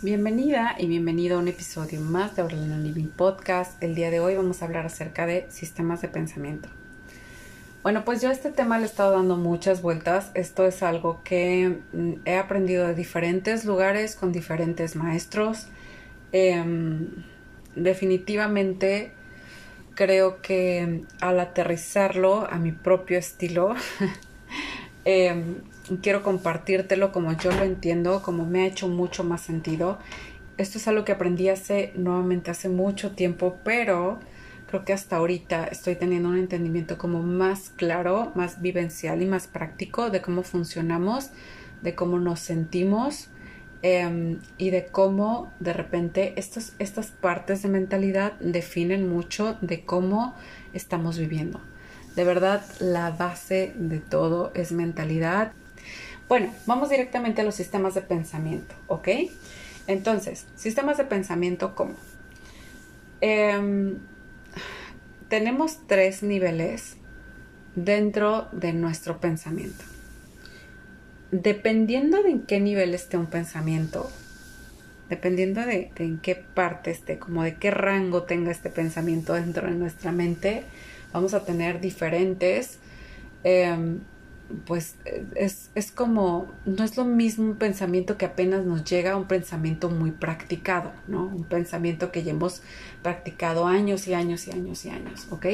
Bienvenida y bienvenido a un episodio más de Aurelina Living Podcast. El día de hoy vamos a hablar acerca de sistemas de pensamiento. Bueno, pues yo a este tema le he estado dando muchas vueltas. Esto es algo que mm, he aprendido de diferentes lugares con diferentes maestros. Em, definitivamente creo que al aterrizarlo a mi propio estilo, quiero compartírtelo como yo lo entiendo, como me ha hecho mucho más sentido. Esto es algo que aprendí hace, nuevamente hace mucho tiempo, pero creo que hasta ahorita estoy teniendo un entendimiento como más claro, más vivencial y más práctico de cómo funcionamos, de cómo nos sentimos em, y de cómo de repente estos, estas partes de mentalidad definen mucho de cómo estamos viviendo. De verdad, la base de todo es mentalidad. Bueno, vamos directamente a los sistemas de pensamiento, ¿ok? Entonces, sistemas de pensamiento, ¿cómo? Em, tenemos tres niveles dentro de nuestro pensamiento. Dependiendo de en qué nivel esté un pensamiento, dependiendo de, en qué parte esté, como de qué rango tenga este pensamiento dentro de nuestra mente, vamos a tener diferentes em, pues es, es, como, no es lo mismo un pensamiento que apenas nos llega a un pensamiento muy practicado, ¿no? Un pensamiento que ya hemos practicado años y años y años y años, ¿ok?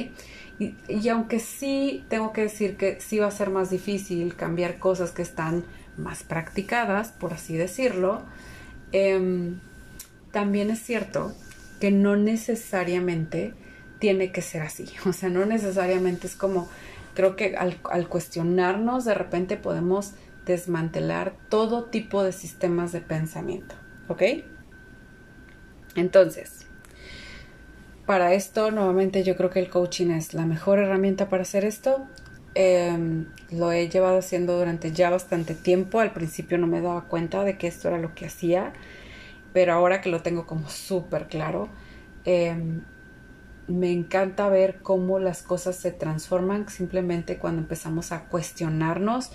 Y, y aunque sí tengo que decir que sí va a ser más difícil cambiar cosas que están más practicadas, por así decirlo, em, también es cierto que no necesariamente tiene que ser así, o sea, no necesariamente es como Creo que al, cuestionarnos de repente podemos desmantelar todo tipo de sistemas de pensamiento. ¿Ok? Entonces, para esto, nuevamente yo creo que el coaching es la mejor herramienta para hacer esto. Em, lo he llevado haciendo durante ya bastante tiempo. Al principio no me daba cuenta de que esto era lo que hacía, pero ahora que lo tengo como súper claro, eh, me encanta ver cómo las cosas se transforman simplemente cuando empezamos a cuestionarnos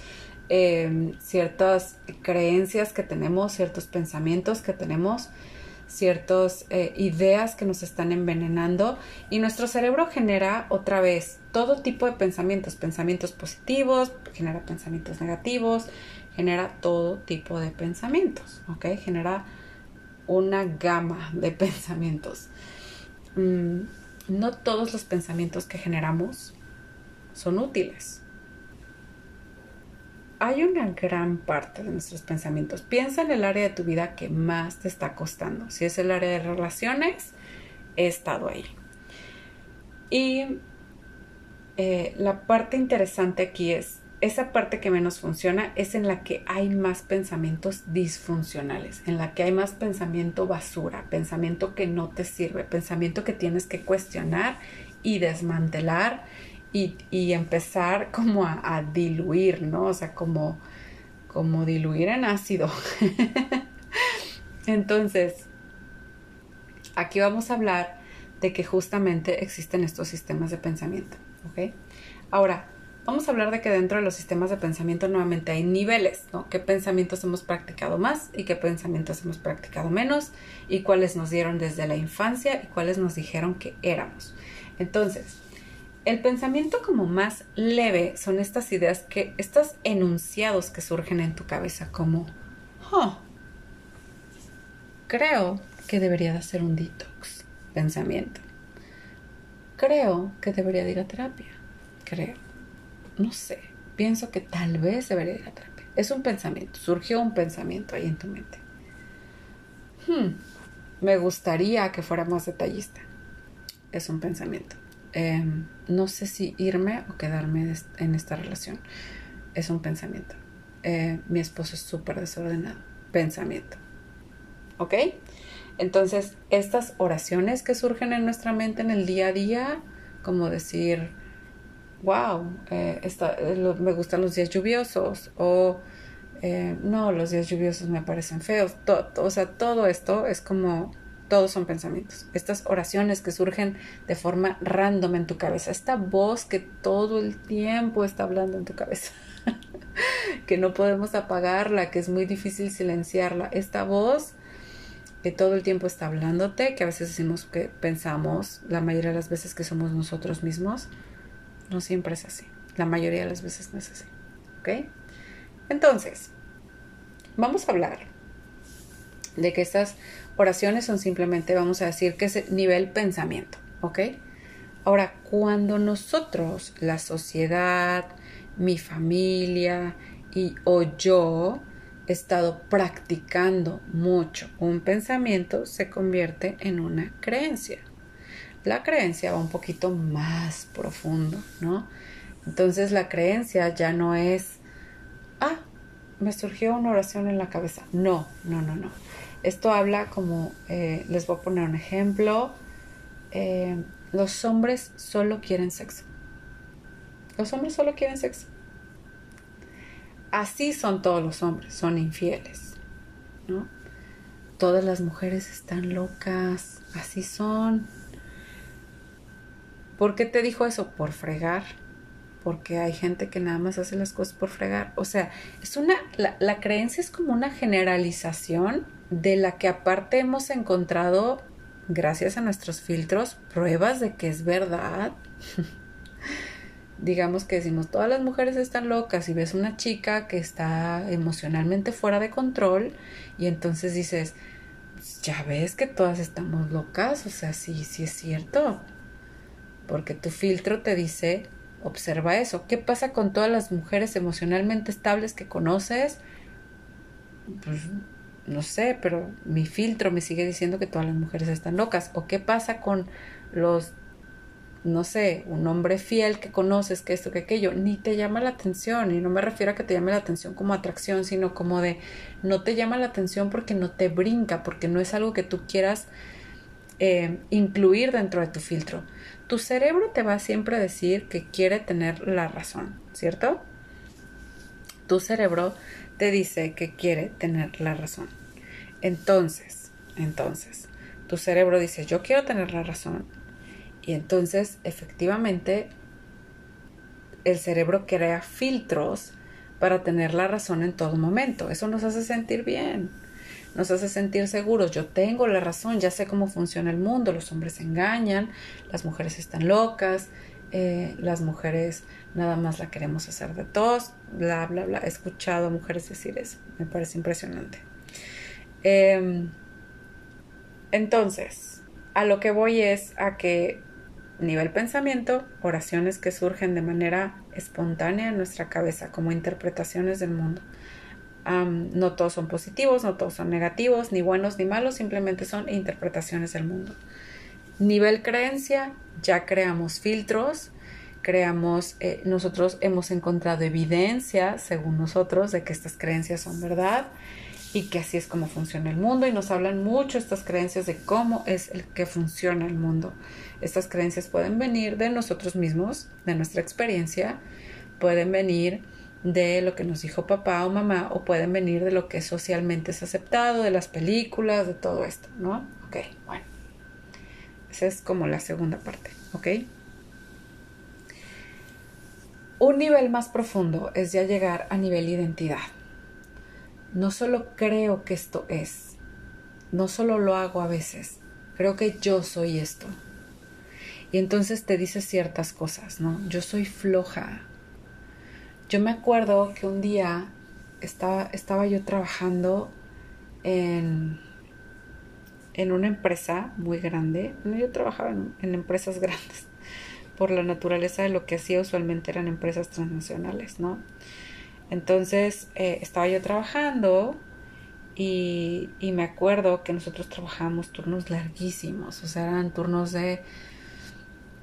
em, ciertas creencias que tenemos, ciertos pensamientos que tenemos, ciertas eh, ideas que nos están envenenando y nuestro cerebro genera otra vez todo tipo de pensamientos, pensamientos positivos, genera pensamientos negativos, genera todo tipo de pensamientos, ¿ok? Genera una gama de pensamientos. Mm, no todos los pensamientos que generamos son útiles. Hay una gran parte de nuestros pensamientos. Piensa en el área de tu vida que más te está costando. Si es el área de relaciones, he estado ahí. Y eh, la parte interesante aquí es, esa parte que menos funciona es en la que hay más pensamientos disfuncionales, en la que hay más pensamiento basura, pensamiento que no te sirve, pensamiento que tienes que cuestionar y desmantelar y, empezar como a, diluir, ¿no? O sea, como, como diluir en ácido. Entonces, aquí vamos a hablar de que justamente existen estos sistemas de pensamiento, ¿ok? Ahora, vamos a hablar de que dentro de los sistemas de pensamiento nuevamente hay niveles, ¿no? ¿Qué pensamientos hemos practicado más y qué pensamientos hemos practicado menos? Y cuáles nos dieron desde la infancia y cuáles nos dijeron que éramos. Entonces, el pensamiento como más leve son estas ideas que, estos enunciados que surgen en tu cabeza como, oh, creo que debería de hacer un detox, pensamiento. Creo que debería de ir a terapia, creo no sé, pienso que tal vez debería ir a terapia. Es un pensamiento, surgió un pensamiento ahí en tu mente. Hmm, me gustaría que fuera más detallista. Es un pensamiento. Em, no sé si irme o quedarme en esta relación. Es un pensamiento. Eh, mi esposo es súper desordenado. Pensamiento. ¿Ok? Entonces, estas oraciones que surgen en nuestra mente en el día a día, como decir, wow, eh, eh me gustan los días lluviosos o eh, no, los días lluviosos me parecen feos. o sea, todo esto es como, todos son pensamientos. Estas oraciones que surgen de forma random en tu cabeza. Esta voz que todo el tiempo está hablando en tu cabeza. que no podemos apagarla, que es muy difícil silenciarla. Esta voz que todo el tiempo está hablándote, que a veces decimos que pensamos, la mayoría de las veces que somos nosotros mismos, no siempre es así. La mayoría de las veces no es así. ¿Ok? Entonces, vamos a hablar de que estas oraciones son simplemente, vamos a decir, que es nivel pensamiento. ¿Ok? Ahora, cuando nosotros, la sociedad, mi familia y o yo he estado practicando mucho un pensamiento, se convierte en una creencia. La creencia va un poquito más profundo, ¿no? Entonces la creencia ya no es, ah, me surgió una oración en la cabeza. No, no, no, no. Esto habla como, eh, les voy a poner un ejemplo, eh, los hombres solo quieren sexo. Los hombres solo quieren sexo. Así son todos los hombres, son infieles, ¿no? Todas las mujeres están locas, así son. ¿Por qué te dijo eso? Por fregar. Porque hay gente que nada más hace las cosas por fregar. O sea, es una, la, la creencia es como una generalización de la que aparte hemos encontrado, gracias a nuestros filtros, pruebas de que es verdad. digamos que decimos todas las mujeres están locas y ves una chica que está emocionalmente fuera de control y entonces dices, ya ves que todas estamos locas, o sea, sí, sí es cierto, porque tu filtro te dice, observa eso, ¿qué pasa con todas las mujeres emocionalmente estables que conoces? Pues no sé, pero mi filtro me sigue diciendo que todas las mujeres están locas, o qué pasa con los no sé, un hombre fiel que conoces, que esto, que aquello, ni te llama la atención. Y no me refiero a que te llame la atención como atracción, sino como de no te llama la atención porque no te brinca, porque no es algo que tú quieras eh, incluir dentro de tu filtro. Tu cerebro te va siempre a decir que quiere tener la razón, ¿cierto? Tu cerebro te dice que quiere tener la razón. Entonces, entonces, tu cerebro dice, yo quiero tener la razón y entonces, efectivamente, el cerebro crea filtros para tener la razón en todo momento. Eso nos hace sentir bien, nos hace sentir seguros. Yo tengo la razón, ya sé cómo funciona el mundo. Los hombres engañan, las mujeres están locas, eh, las mujeres nada más la queremos hacer de todos, bla, bla, bla. He escuchado a mujeres decir eso, me parece impresionante. Em, entonces, a lo que voy es a que nivel pensamiento, oraciones que surgen de manera espontánea en nuestra cabeza como interpretaciones del mundo. No todos son positivos, no todos son negativos, ni buenos ni malos, simplemente son interpretaciones del mundo. Nivel creencia, ya creamos filtros, creamos, eh, nosotros hemos encontrado evidencia, según nosotros, de que estas creencias son verdad y que así es como funciona el mundo y nos hablan mucho estas creencias de cómo es el que funciona el mundo. Estas creencias pueden venir de nosotros mismos, de nuestra experiencia, pueden venir de lo que nos dijo papá o mamá o pueden venir de lo que socialmente es aceptado, de las películas, de todo esto, ¿no? Ok, bueno. Esa es como la segunda parte, ¿ok? Un nivel más profundo es ya llegar a nivel identidad. No solo creo que esto es, no solo lo hago a veces, creo que yo soy esto. Y entonces te dice ciertas cosas, ¿no? Yo soy floja. Yo me acuerdo que un día estaba, estaba yo trabajando en, en una empresa muy grande. yo trabajaba en, empresas grandes por la naturaleza de lo que hacía usualmente eran empresas transnacionales, ¿no? Entonces eh, estaba yo trabajando y, y, me acuerdo que nosotros trabajábamos turnos larguísimos, o sea, eran turnos de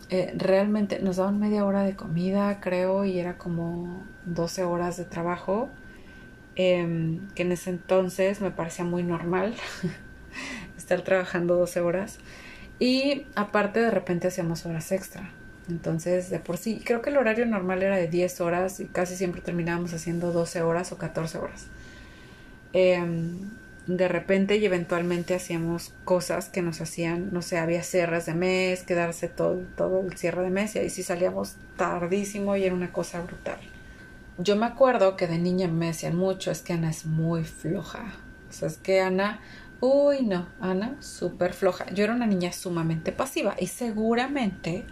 eh, realmente nos daban media hora de comida, creo, y era como 12 horas de trabajo, em, que en ese entonces me parecía muy normal estar trabajando 12 horas. Y aparte de repente hacíamos horas extra. Entonces, de por sí, creo que el horario normal era de 10 horas y casi siempre terminábamos haciendo 12 horas o 14 horas. Eh, de repente y eventualmente hacíamos cosas que nos hacían, no sé, había cierres de mes, quedarse todo, todo el cierre de mes y ahí sí salíamos tardísimo y era una cosa brutal. Yo me acuerdo que de niña me decían mucho, es que Ana es muy floja. O sea, es que Ana Uy, no, Ana, súper floja. Yo era una niña sumamente pasiva y seguramente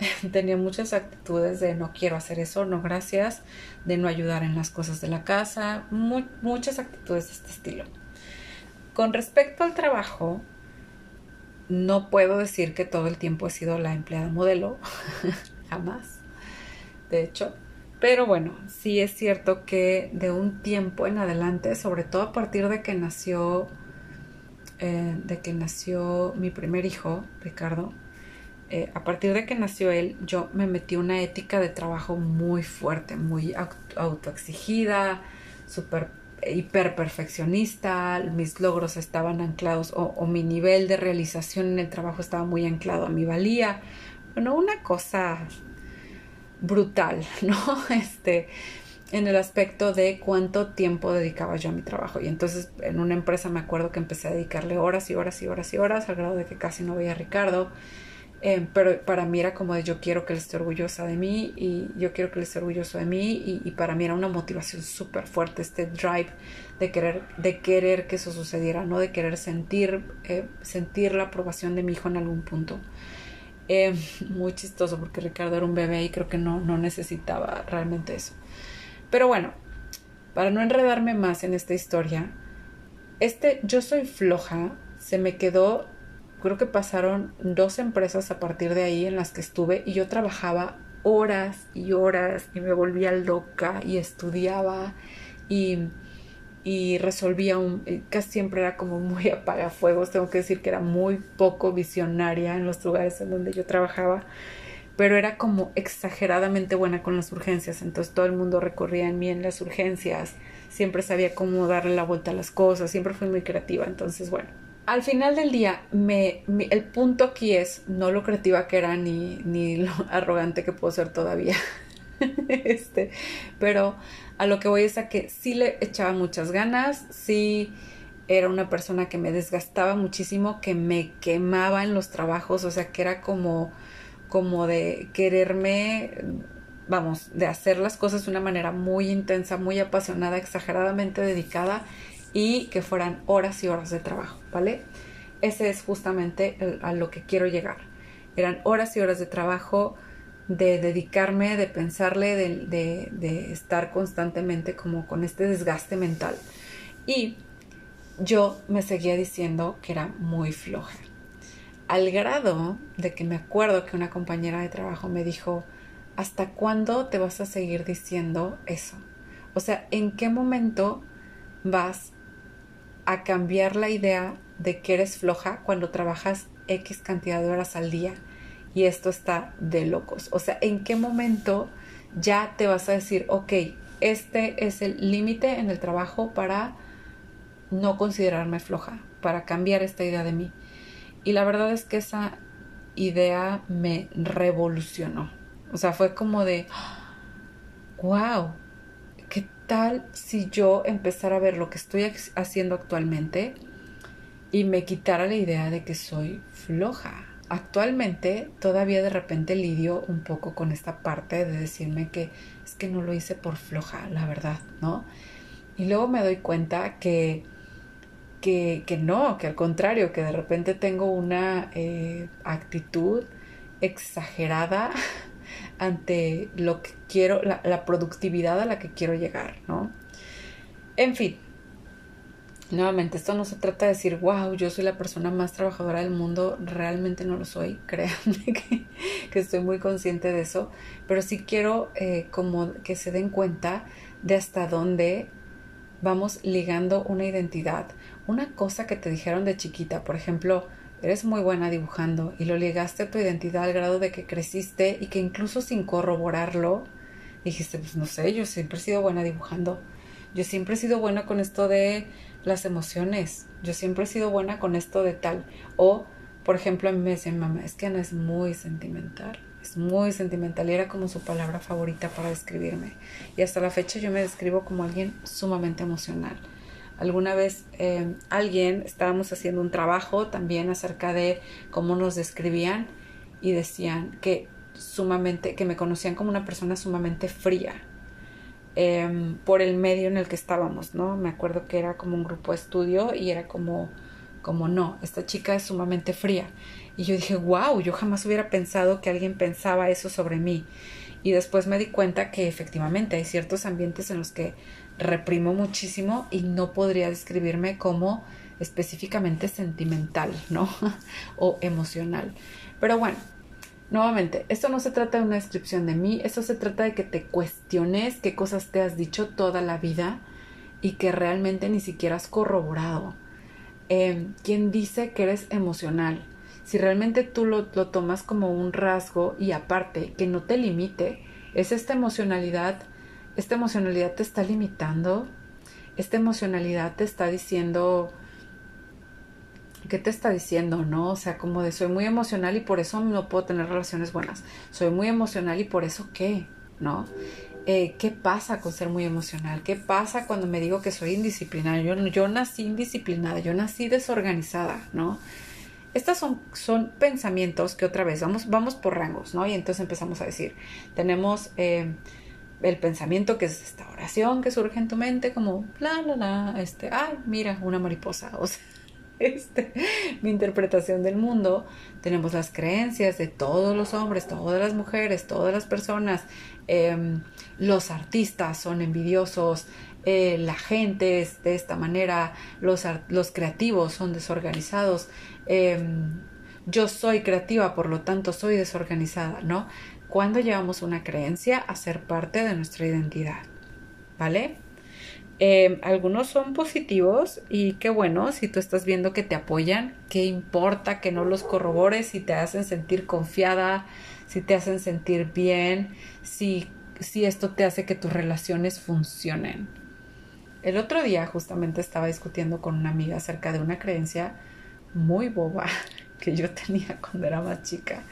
tenía muchas actitudes de no quiero hacer eso, no gracias, de no ayudar en las cosas de la casa, muchas actitudes de este estilo. Con respecto al trabajo, no puedo decir que todo el tiempo he sido la empleada modelo, jamás, de hecho. Pero bueno, sí es cierto que de un tiempo en adelante, sobre todo a partir de que nació, eh, de que nació mi primer hijo, Ricardo, eh, a partir de que nació él, yo me metí una ética de trabajo muy fuerte, muy autoexigida, súper hiper perfeccionista, mis logros estaban anclados o, mi nivel de realización en el trabajo estaba muy anclado a mi valía. Bueno, una cosa brutal, ¿no? Este, en el aspecto de cuánto tiempo dedicaba yo a mi trabajo. Y entonces en una empresa me acuerdo que empecé a dedicarle horas y horas y horas y horas, al grado de que casi no veía a Ricardo. Em, pero para mí era como de yo quiero que él esté orgullosa de mí y yo quiero que él esté orgulloso de mí y, para mí era una motivación súper fuerte este drive de querer, de querer que eso sucediera, no de querer sentir, eh, sentir la aprobación de mi hijo en algún punto. Em, muy chistoso porque Ricardo era un bebé y creo que no, no necesitaba realmente eso. Pero bueno, para no enredarme más en esta historia, este yo soy floja se me quedó creo que pasaron dos empresas a partir de ahí en las que estuve y yo trabajaba horas y horas y me volvía loca y estudiaba y, y resolvía un, casi siempre era como muy apagafuegos, tengo que decir que era muy poco visionaria en los lugares en donde yo trabajaba, pero era como exageradamente buena con las urgencias, entonces todo el mundo recorría en mí en las urgencias, siempre sabía cómo darle la vuelta a las cosas, siempre fui muy creativa, entonces bueno al final del día, me, el punto aquí es no lo creativa que era ni, ni lo arrogante que puedo ser todavía. este, pero a lo que voy es a que sí le echaba muchas ganas, sí era una persona que me desgastaba muchísimo, que me quemaba en los trabajos, o sea, que era como, como de quererme, vamos, de hacer las cosas de una manera muy intensa, muy apasionada, exageradamente dedicada y que fueran horas y horas de trabajo, ¿vale? Ese es justamente a lo que quiero llegar. Eran horas y horas de trabajo, de dedicarme, de pensarle, de, de estar constantemente como con este desgaste mental. Y yo me seguía diciendo que era muy floja. Al grado de que me acuerdo que una compañera de trabajo me dijo, ¿hasta cuándo te vas a seguir diciendo eso? O sea, ¿en qué momento vas a cambiar la idea de que eres floja cuando trabajas X cantidad de horas al día. Y esto está de locos. O sea, ¿en qué momento ya te vas a decir, ok, este es el límite en el trabajo para no considerarme floja, para cambiar esta idea de mí? Y la verdad es que esa idea me revolucionó. O sea, fue como de, wow, tal si yo empezara a ver lo que estoy haciendo actualmente y me quitara la idea de que soy floja? Actualmente todavía de repente lidio un poco con esta parte de decirme que es que no lo hice por floja, la verdad, ¿no? Y luego me doy cuenta que, que, que no, que al contrario, que de repente tengo una eh, actitud exagerada ante lo que quiero, la, productividad a la que quiero llegar, ¿no? En fin, nuevamente, esto no se trata de decir, wow, yo soy la persona más trabajadora del mundo, realmente no lo soy, créanme que, estoy muy consciente de eso, pero sí quiero eh, como que se den cuenta de hasta dónde vamos ligando una identidad. Una cosa que te dijeron de chiquita, por ejemplo, Eres muy buena dibujando y lo ligaste a tu identidad al grado de que creciste y que incluso sin corroborarlo dijiste, pues no sé, yo siempre he sido buena dibujando. Yo siempre he sido buena con esto de las emociones. Yo siempre he sido buena con esto de tal. O, por ejemplo, a mí me decían, mamá, es que Ana es muy sentimental. Es muy sentimental y era como su palabra favorita para describirme. Y hasta la fecha yo me describo como alguien sumamente emocional. Alguna vez eh, alguien, estábamos haciendo un trabajo también acerca de cómo nos describían y decían que sumamente, que me conocían como una persona sumamente fría. em, por el medio en el que estábamos, ¿no? Me acuerdo que era como un grupo de estudio y era como, como no, esta chica es sumamente fría. Y yo dije, wow, yo jamás hubiera pensado que alguien pensaba eso sobre mí. Y después me di cuenta que efectivamente hay ciertos ambientes en los que reprimo muchísimo y no podría describirme como específicamente sentimental, ¿no? o emocional. Pero bueno, nuevamente, esto no se trata de una descripción de mí, esto se trata de que te cuestiones qué cosas te has dicho toda la vida y que realmente ni siquiera has corroborado. Eh, ¿Quién dice que eres emocional? Si realmente tú lo, lo tomas como un rasgo y aparte que no te limite, es esta emocionalidad, esta emocionalidad te está limitando, esta emocionalidad te está diciendo, ¿qué te está diciendo, no? O sea, como de soy muy emocional y por eso no puedo tener relaciones buenas. Soy muy emocional y por eso qué, ¿no? Eh, ¿Qué pasa con ser muy emocional? ¿Qué pasa cuando me digo que soy indisciplinada? Yo, yo nací indisciplinada, yo nací desorganizada, ¿no? Estos son, son pensamientos que otra vez vamos, vamos por rangos, ¿no? Y entonces empezamos a decir, tenemos eh, el pensamiento que es esta oración que surge en tu mente como, la, la, la, este, ay, mira, una mariposa, o sea, este, mi interpretación del mundo. Tenemos las creencias de todos los hombres, todas las mujeres, todas las personas. Em, los artistas son envidiosos, eh, la gente es de esta manera, los, los creativos son desorganizados. Em, yo soy creativa, por lo tanto soy desorganizada, ¿no? Cuando llevamos una creencia a ser parte de nuestra identidad, ¿vale? Em, algunos son positivos y qué bueno, si tú estás viendo que te apoyan, qué importa que no los corrobores, si te hacen sentir confiada, si te hacen sentir bien, si, si esto te hace que tus relaciones funcionen. El otro día justamente estaba discutiendo con una amiga acerca de una creencia muy boba que yo tenía cuando era más chica.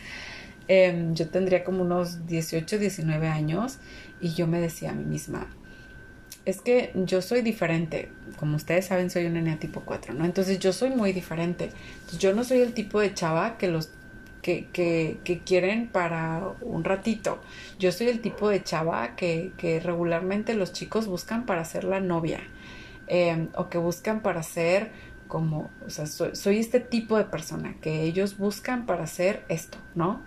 Em, yo tendría como unos 18, 19 años y yo me decía a mí misma, es que yo soy diferente. Como ustedes saben, soy una niña tipo 4, ¿no? Entonces yo soy muy diferente. yo no soy el tipo de chava que los que, que, quieren para un ratito. Yo soy el tipo de chava que, que regularmente los chicos buscan para ser la novia. Em, o que buscan para ser como, o sea, soy este tipo de persona que ellos buscan para hacer esto, ¿no?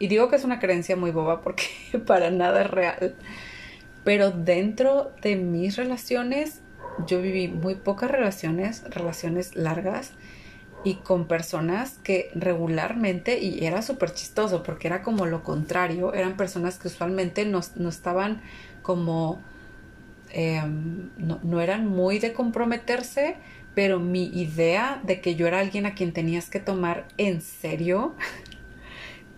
Y digo que es una creencia muy boba porque para nada es real. Pero dentro de mis relaciones, yo viví muy pocas relaciones, relaciones largas y con personas que regularmente, y era súper chistoso porque era como lo contrario, eran personas que usualmente no, estaban como, em, no, no eran muy de comprometerse, pero mi idea de que yo era alguien a quien tenías que tomar en serio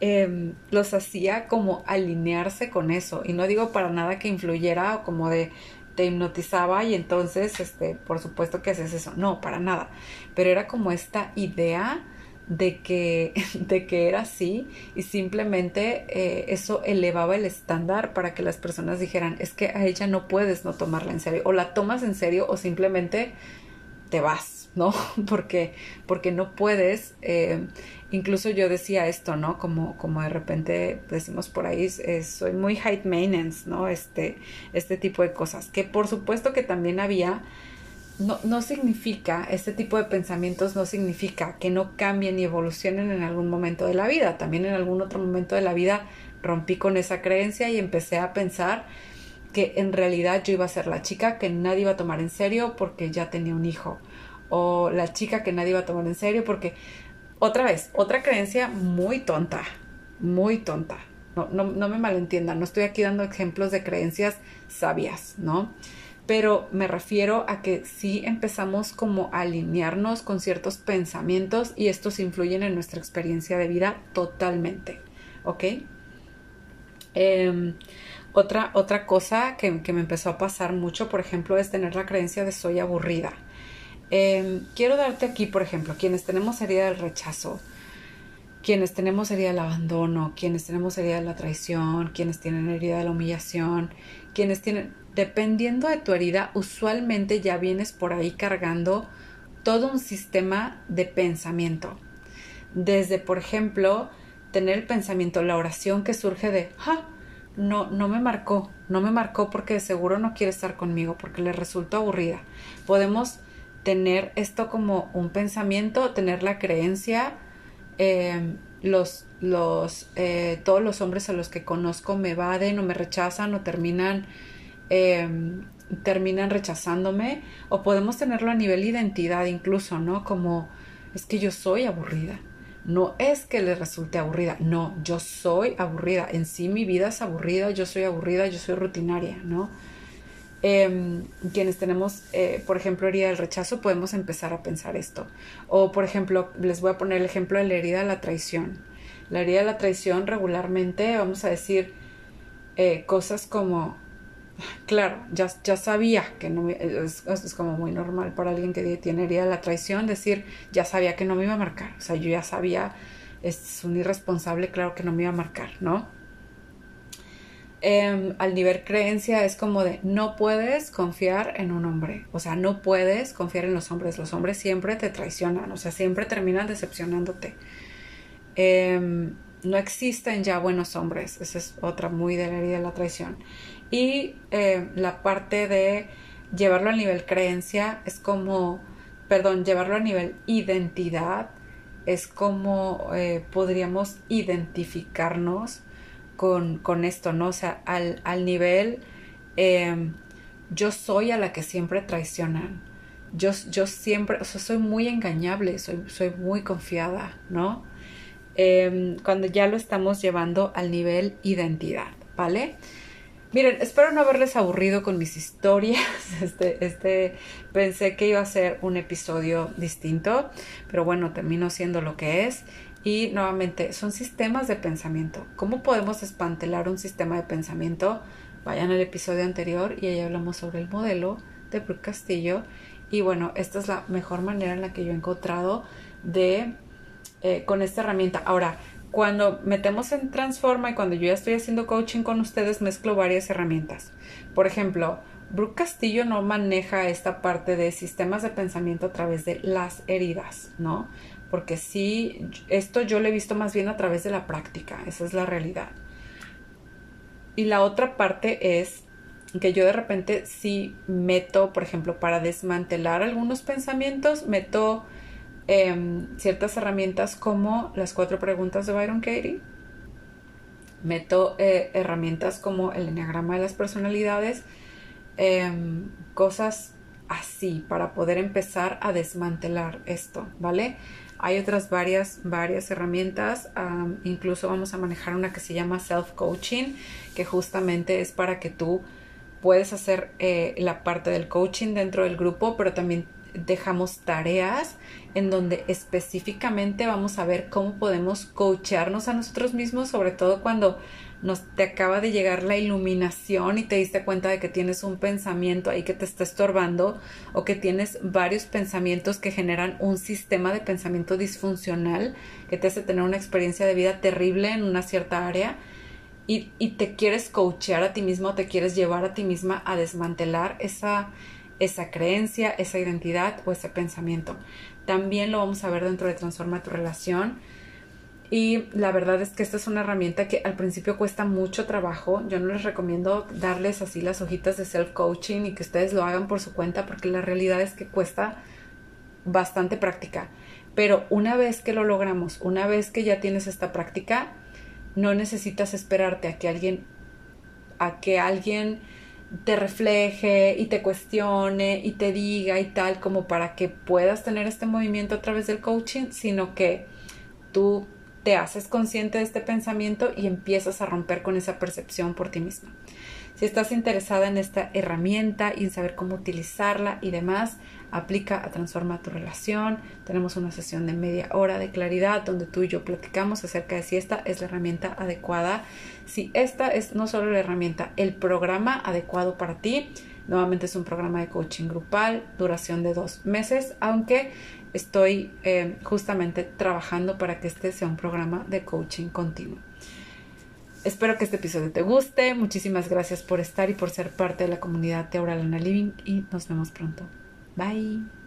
Em, los hacía como alinearse con eso. Y no digo para nada que influyera o como de te hipnotizaba y entonces, este, por supuesto que haces eso. No, para nada. Pero era como esta idea de que, de que era así y simplemente eh, eso elevaba el estándar para que las personas dijeran, es que a ella no puedes no tomarla en serio. O la tomas en serio o simplemente te vas, ¿no? Porque, porque no puedes eh, incluso yo decía esto, ¿no? Como, como de repente decimos por ahí, soy muy high maintenance, ¿no? Este, este tipo de cosas, que por supuesto que también había, no, no significa, este tipo de pensamientos no significa que no cambien y evolucionen en algún momento de la vida, también en algún otro momento de la vida rompí con esa creencia y empecé a pensar que en realidad yo iba a ser la chica que nadie iba a tomar en serio porque ya tenía un hijo o la chica que nadie iba a tomar en serio porque otra vez, otra creencia muy tonta, muy tonta. No, no, me malentiendan, no estoy aquí dando ejemplos de creencias sabias, ¿no? Pero me refiero a que sí empezamos como a alinearnos con ciertos pensamientos y estos influyen en nuestra experiencia de vida totalmente, ¿ok? Em, otra, otra cosa que, que me empezó a pasar mucho, por ejemplo, es tener la creencia de soy aburrida. Em, quiero darte aquí, por ejemplo, quienes tenemos herida del rechazo, quienes tenemos herida del abandono, quienes tenemos herida de la traición, quienes tienen herida de la humillación, quienes tienen, dependiendo de tu herida, usualmente ya vienes por ahí cargando todo un sistema de pensamiento. Desde, por ejemplo, tener el pensamiento, la oración que surge de, ah, no, no me marcó, no me marcó porque de seguro no quiere estar conmigo, porque le resultó aburrida. Podemos tener esto como un pensamiento, tener la creencia, eh, los, los, eh, todos los hombres a los que conozco me evaden o me rechazan o terminan, eh, terminan rechazándome, o podemos tenerlo a nivel identidad incluso, ¿no? Como es que yo soy aburrida no es que le resulte aburrida, no, yo soy aburrida, en sí mi vida es aburrida, yo soy aburrida, yo soy rutinaria, ¿no? Em, quienes tenemos, eh, por ejemplo, herida del rechazo, podemos empezar a pensar esto. O, por ejemplo, les voy a poner el ejemplo de la herida de la traición. La herida de la traición regularmente, vamos a decir, eh, cosas como, claro, ya, ya sabía que no me, es, es, como muy normal para alguien que tiene herida de la traición decir, ya sabía que no me iba a marcar, o sea, yo ya sabía, es un irresponsable, claro que no me iba a marcar, ¿no? Eh, al nivel creencia es como de no puedes confiar en un hombre, o sea, no puedes confiar en los hombres, los hombres siempre te traicionan, o sea, siempre terminan decepcionándote. Eh, no existen ya buenos hombres, esa es otra muy de la herida de la traición. Y eh, la parte de llevarlo a nivel creencia es como, perdón, llevarlo a nivel identidad es como eh, podríamos identificarnos con, con, esto, ¿no? O sea, al, al nivel eh, yo soy a la que siempre traicionan. Yo, yo siempre, o sea, soy muy engañable, soy, soy muy confiada, ¿no? Eh, cuando ya lo estamos llevando al nivel identidad, ¿vale? Miren, espero no haberles aburrido con mis historias. Este, este, pensé que iba a ser un episodio distinto, pero bueno, terminó siendo lo que es. Y nuevamente, son sistemas de pensamiento. ¿Cómo podemos despantelar un sistema de pensamiento? Vayan al episodio anterior y ahí hablamos sobre el modelo de Brooke Castillo. Y bueno, esta es la mejor manera en la que yo he encontrado de, eh, con esta herramienta. Ahora, cuando metemos en Transforma y cuando yo ya estoy haciendo coaching con ustedes, mezclo varias herramientas. Por ejemplo, Brooke Castillo no maneja esta parte de sistemas de pensamiento a través de las heridas, ¿no? Porque sí, esto yo lo he visto más bien a través de la práctica, esa es la realidad. Y la otra parte es que yo de repente sí meto, por ejemplo, para desmantelar algunos pensamientos, meto eh, ciertas herramientas como las cuatro preguntas de Byron Katie. Meto eh, herramientas como el enneagrama de las personalidades, eh, cosas así para poder empezar a desmantelar esto, ¿vale? Hay otras varias, varias herramientas, incluso vamos a manejar una que se llama self-coaching, que justamente es para que tú puedes hacer eh, la parte del coaching dentro del grupo, pero también dejamos tareas en donde específicamente vamos a ver cómo podemos coacharnos a nosotros mismos, sobre todo cuando nos te acaba de llegar la iluminación y te diste cuenta de que tienes un pensamiento ahí que te está estorbando o que tienes varios pensamientos que generan un sistema de pensamiento disfuncional que te hace tener una experiencia de vida terrible en una cierta área y, te quieres coachear a ti mismo, te quieres llevar a ti misma a desmantelar esa, esa creencia, esa identidad o ese pensamiento. También lo vamos a ver dentro de Transforma tu relación. Y la verdad es que esta es una herramienta que al principio cuesta mucho trabajo. Yo no les recomiendo darles así las hojitas de self-coaching y que ustedes lo hagan por su cuenta porque la realidad es que cuesta bastante práctica. Pero una vez que lo logramos, una vez que ya tienes esta práctica, no necesitas esperarte a que alguien a que alguien te refleje y te cuestione y te diga y tal como para que puedas tener este movimiento a través del coaching, sino que tú te haces consciente de este pensamiento y empiezas a romper con esa percepción por ti misma. Si estás interesada en esta herramienta y en saber cómo utilizarla y demás, aplica a Transforma tu relación. Tenemos una sesión de media hora de claridad donde tú y yo platicamos acerca de si esta es la herramienta adecuada, si esta es no solo la herramienta, el programa adecuado para ti. Nuevamente es un programa de coaching grupal, duración de dos meses, aunque estoy eh, justamente trabajando para que este sea un programa de coaching continuo. Espero que este episodio te guste. Muchísimas gracias por estar y por ser parte de la comunidad de Lana Living y nos vemos pronto. Bye.